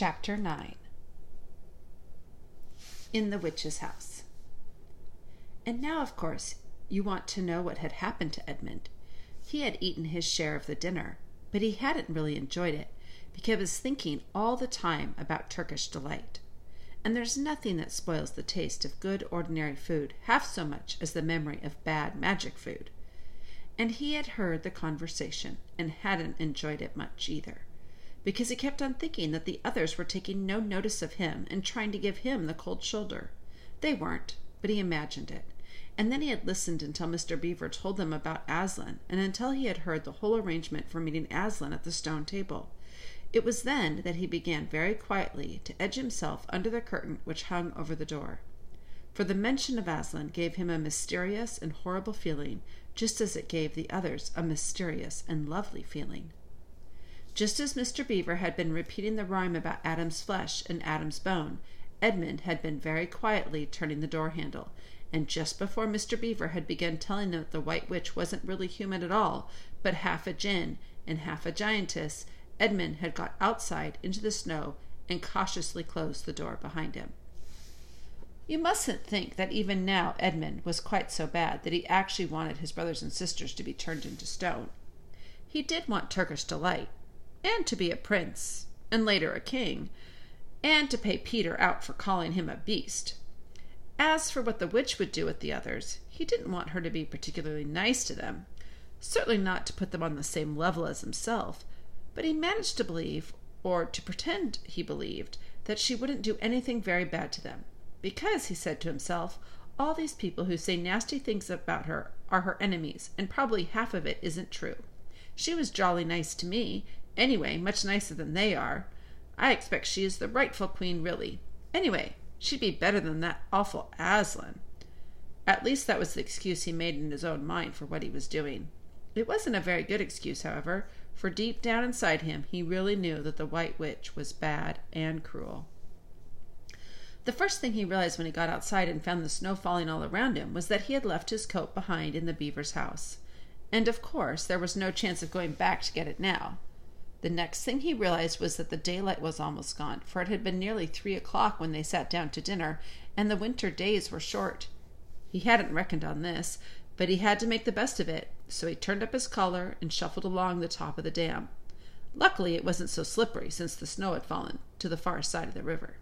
Chapter 9 In the Witch's House And now, of course, you want to know what had happened to Edmund. He had eaten his share of the dinner, but he hadn't really enjoyed it because he was thinking all the time about Turkish delight. And there's nothing that spoils the taste of good ordinary food half so much as the memory of bad magic food. And he had heard the conversation and hadn't enjoyed it much either because he kept on thinking that the others were taking no notice of him and trying to give him the cold shoulder. They weren't, but he imagined it. And then he had listened until Mr. Beaver told them about Aslan, and until he had heard the whole arrangement for meeting Aslan at the stone table. It was then that he began very quietly to edge himself under the curtain which hung over the door. For the mention of Aslan gave him a mysterious and horrible feeling, just as it gave the others a mysterious and lovely feeling. Just as Mr. Beaver had been repeating the rhyme about Adam's flesh and Adam's bone, Edmund had been very quietly turning the door handle, and just before Mr. Beaver had begun telling them that the White Witch wasn't really human at all, but half a Jinn and half a giantess, Edmund had got outside into the snow and cautiously closed the door behind him. You mustn't think that even now Edmund was quite so bad that he actually wanted his brothers and sisters to be turned into stone. He did want Turkish delight, and to be a prince, and later a king, and to pay Peter out for calling him a beast. As for what the witch would do with the others, he didn't want her to be particularly nice to them, certainly not to put them on the same level as himself, but he managed to believe, or to pretend he believed, that she wouldn't do anything very bad to them, because, he said to himself, all these people who say nasty things about her are her enemies, and probably half of it isn't true. She was jolly nice to me, Anyway, much nicer than they are. I expect she is the rightful queen, really. Anyway, she'd be better than that awful Aslan. At least that was the excuse he made in his own mind for what he was doing. It wasn't a very good excuse, however, for deep down inside him he really knew that the White Witch was bad and cruel. The first thing he realized when he got outside and found the snow falling all around him was that he had left his coat behind in the beaver's house. And of course there was no chance of going back to get it now. The next thing he realized was that the daylight was almost gone, for it had been nearly three o'clock when they sat down to dinner, and the winter days were short. He hadn't reckoned on this, but he had to make the best of it, so he turned up his collar and shuffled along the top of the dam. Luckily, it wasn't so slippery since the snow had fallen to the far side of the river.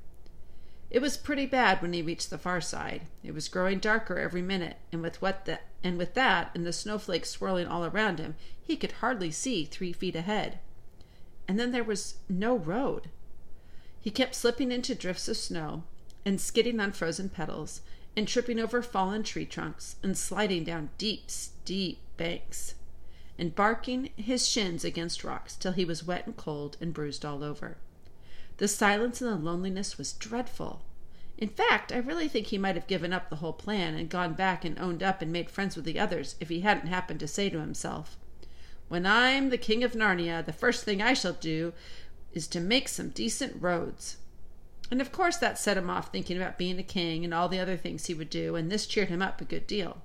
It was pretty bad when he reached the far side. It was growing darker every minute, and with what the, and with that and the snowflakes swirling all around him, he could hardly see three feet ahead and then there was no road. He kept slipping into drifts of snow and skidding on frozen petals and tripping over fallen tree trunks and sliding down deep, steep banks and barking his shins against rocks till he was wet and cold and bruised all over. The silence and the loneliness was dreadful. In fact, I really think he might have given up the whole plan and gone back and owned up and made friends with the others if he hadn't happened to say to himself, when I'm the king of Narnia, the first thing I shall do is to make some decent roads. And of course that set him off thinking about being a king and all the other things he would do, and this cheered him up a good deal.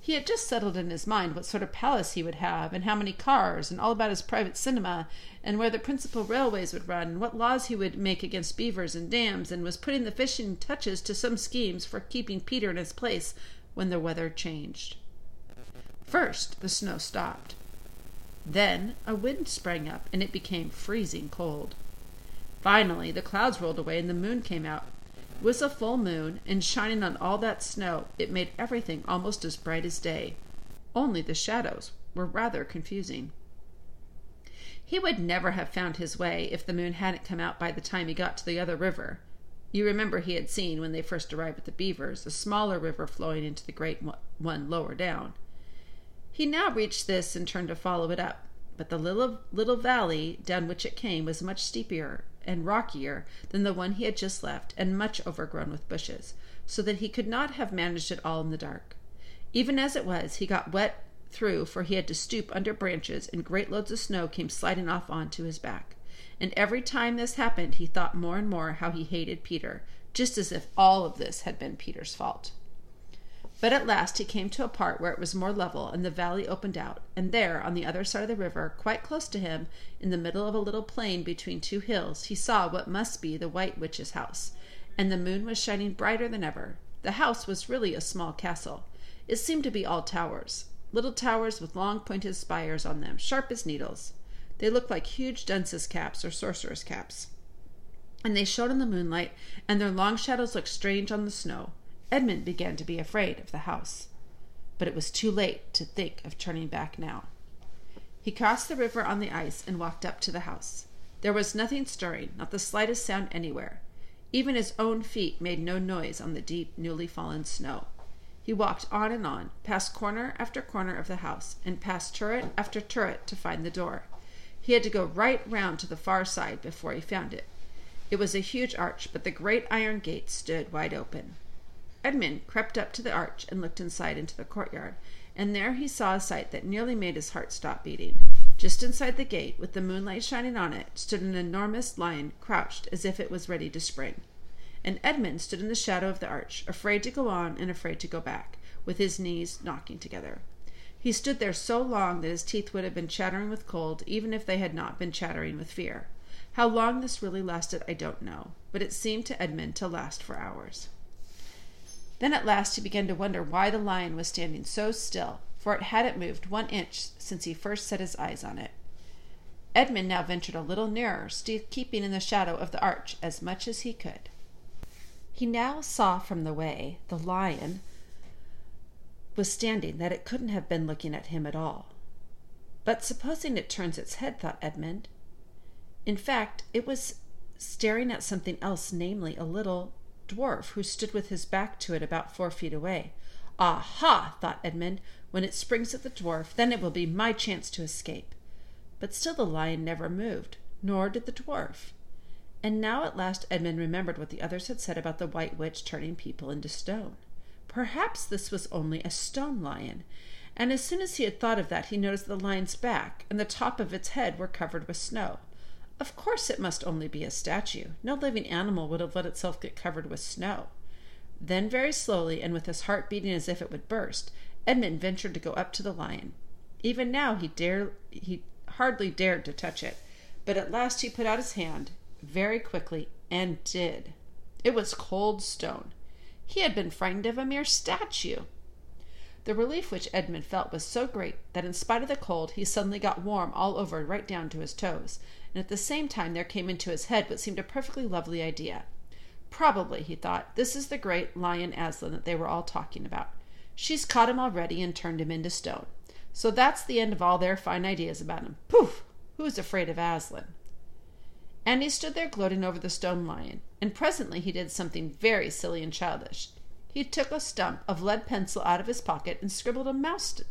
He had just settled in his mind what sort of palace he would have, and how many cars, and all about his private cinema, and where the principal railways would run, and what laws he would make against beavers and dams, and was putting the finishing touches to some schemes for keeping Peter in his place when the weather changed. First, the snow stopped. Then a wind sprang up, and it became freezing cold. Finally, the clouds rolled away and the moon came out. Was a full moon, and shining on all that snow, it made everything almost as bright as day. Only the shadows were rather confusing. He would never have found his way if the moon hadn't come out by the time he got to the other river. You remember he had seen, when they first arrived at the Beavers, a smaller river flowing into the great one lower down. He now reached this and turned to follow it up, but the little little valley down which it came was much steeper and rockier than the one he had just left, and much overgrown with bushes, so that he could not have managed it all in the dark. Even as it was, he got wet through, for he had to stoop under branches, and great loads of snow came sliding off on to his back. And every time this happened, he thought more and more how he hated Peter, just as if all of this had been Peter's fault. But at last he came to a part where it was more level and the valley opened out, and there, on the other side of the river, quite close to him, in the middle of a little plain between two hills, he saw what must be the White Witch's house, and the moon was shining brighter than ever. The house was really a small castle. It seemed to be all towers, little towers with long pointed spires on them, sharp as needles. They looked like huge dunce's caps or sorcerer's caps. And they shone in the moonlight, and their long shadows looked strange on the snow. Edmund began to be afraid of the house. But it was too late to think of turning back now. He crossed the river on the ice and walked up to the house. There was nothing stirring, not the slightest sound anywhere. Even his own feet made no noise on the deep, newly fallen snow. He walked on and on, past corner after corner of the house, and past turret after turret to find the door. He had to go right round to the far side before he found it. It was a huge arch, but the great iron gate stood wide open. Edmund crept up to the arch and looked inside into the courtyard, and there he saw a sight that nearly made his heart stop beating. Just inside the gate, with the moonlight shining on it, stood an enormous lion crouched as if it was ready to spring. And Edmund stood in the shadow of the arch, afraid to go on and afraid to go back, with his knees knocking together. He stood there so long that his teeth would have been chattering with cold, even if they had not been chattering with fear. How long this really lasted, I don't know, but it seemed to Edmund to last for hours. Then at last he began to wonder why the lion was standing so still, for it hadn't moved one inch since he first set his eyes on it. Edmund now ventured a little nearer, still keeping in the shadow of the arch as much as he could. He now saw from the way the lion was standing that it couldn't have been looking at him at all. But supposing it turns its head, thought Edmund. In fact, it was staring at something else, namely a little dwarf who stood with his back to it about four feet away. Aha, thought Edmund, when it springs at the dwarf, then it will be my chance to escape. But still the lion never moved, nor did the dwarf. And now at last Edmund remembered what the others had said about the white witch turning people into stone. Perhaps this was only a stone lion, and as soon as he had thought of that he noticed the lion's back and the top of its head were covered with snow. Of course it must only be a statue. No living animal would have let itself get covered with snow. Then, very slowly, and with his heart beating as if it would burst, Edmund ventured to go up to the lion. Even now he dare he hardly dared to touch it, but at last he put out his hand, very quickly, and did. It was cold stone. He had been frightened of a mere statue. The relief which Edmund felt was so great that in spite of the cold he suddenly got warm all over right down to his toes, and at the same time there came into his head what seemed a perfectly lovely idea. Probably, he thought, this is the great lion Aslan that they were all talking about. She's caught him already and turned him into stone. So that's the end of all their fine ideas about him. Poof! Who's afraid of Aslan? And he stood there gloating over the stone lion, and presently he did something very silly and childish. He took a stump of lead pencil out of his pocket and scribbled a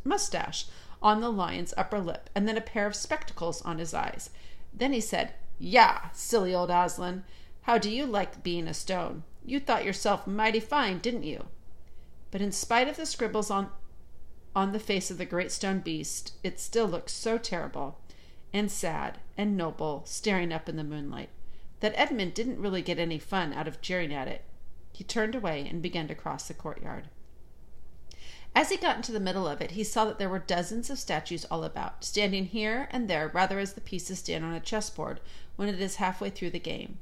mustache on the lion's upper lip, and then a pair of spectacles on his eyes. Then he said, Yah, silly old Aslan, how do you like being a stone? You thought yourself mighty fine, didn't you? But in spite of the scribbles on on the face of the great stone beast, it still looked so terrible and sad and noble, staring up in the moonlight, that Edmund didn't really get any fun out of jeering at it. He turned away and began to cross the courtyard. As he got into the middle of it, he saw that there were dozens of statues all about, standing here and there rather as the pieces stand on a chessboard when it is halfway through the game.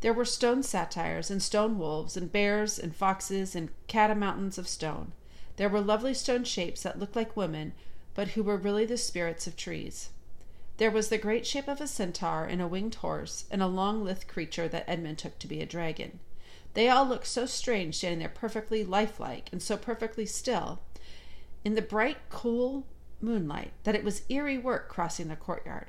There were stone satyrs and stone wolves and bears and foxes and catamountains of stone. There were lovely stone shapes that looked like women, but who were really the spirits of trees. There was the great shape of a centaur and a winged horse, and a long lithe creature that Edmund took to be a dragon. They all looked so strange standing there perfectly lifelike and so perfectly still in the bright, cool moonlight that it was eerie work crossing the courtyard.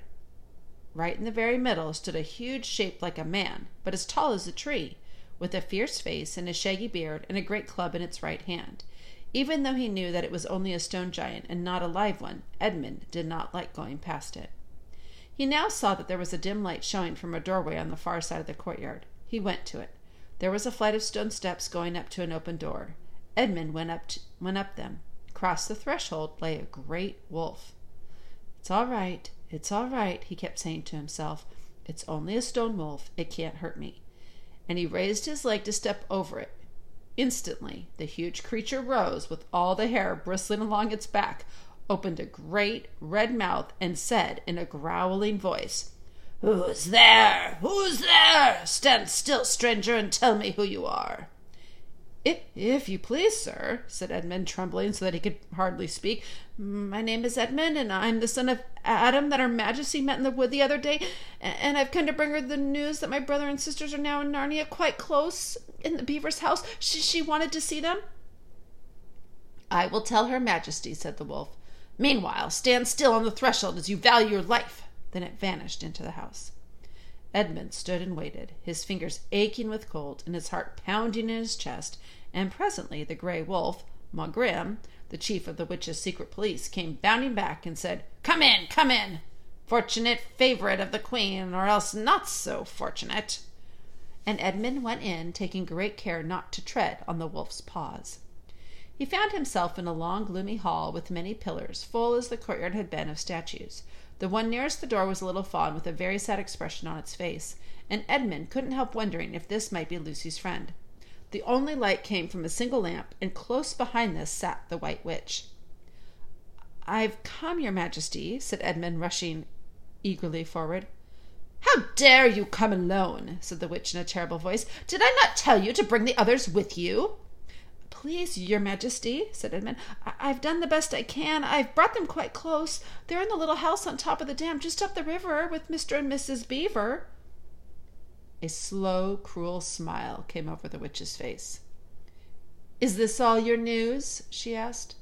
Right in the very middle stood a huge shape like a man, but as tall as a tree, with a fierce face and a shaggy beard and a great club in its right hand. Even though he knew that it was only a stone giant and not a live one, Edmund did not like going past it. He now saw that there was a dim light showing from a doorway on the far side of the courtyard. He went to it. There was a flight of stone steps going up to an open door. Edmund went up to, went up them. Across the threshold lay a great wolf. It's all right, it's all right, he kept saying to himself. It's only a stone wolf. It can't hurt me. And he raised his leg to step over it. Instantly, the huge creature rose with all the hair bristling along its back, opened a great red mouth, and said in a growling voice, Who's there? Who's there? Stand still, stranger, and tell me who you are. If, if you please, sir, said Edmund, trembling so that he could hardly speak, my name is Edmund, and I'm the son of Adam that Her Majesty met in the wood the other day, and I've come to bring her the news that my brother and sisters are now in Narnia, quite close in the beaver's house. She, she wanted to see them. I will tell Her Majesty, said the wolf. Meanwhile, stand still on the threshold as you value your life. Then it vanished into the house. Edmund stood and waited, his fingers aching with cold and his heart pounding in his chest and presently the gray wolf, Maugrim, the chief of the witches' secret police, came bounding back and said, Come in, come in! Fortunate favorite of the queen, or else not so fortunate. And Edmund went in, taking great care not to tread on the wolf's paws. He found himself in a long, gloomy hall with many pillars, full as the courtyard had been of statues. The one nearest the door was a little faun with a very sad expression on its face, and Edmund couldn't help wondering if this might be Lucy's friend. The only light came from a single lamp, and close behind this sat the White Witch. I've come, your majesty, said Edmund, rushing eagerly forward. How dare you come alone? said the witch in a terrible voice. Did I not tell you to bring the others with you? Please, your majesty, said Edmund, I- have done the best I can. I've brought them quite close. They're in the little house on top of the dam, just up the river, with Mr. and Mrs. Beaver. A slow, cruel smile came over the witch's face. Is this all your news? she asked.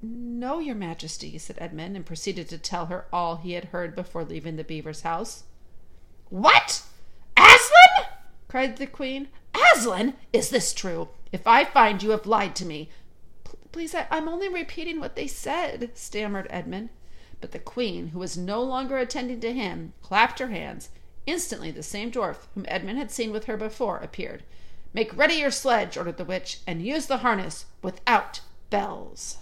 No, your majesty, said Edmund, and proceeded to tell her all he had heard before leaving the beaver's house. What? Aslan? cried the queen. Aslan, is this true? If I find you have lied to me. Please, I, am only repeating what they said, stammered Edmund. But the queen, who was no longer attending to him, clapped her hands Instantly the same dwarf whom Edmund had seen with her before appeared. Make ready your sledge, ordered the witch, and use the harness without bells.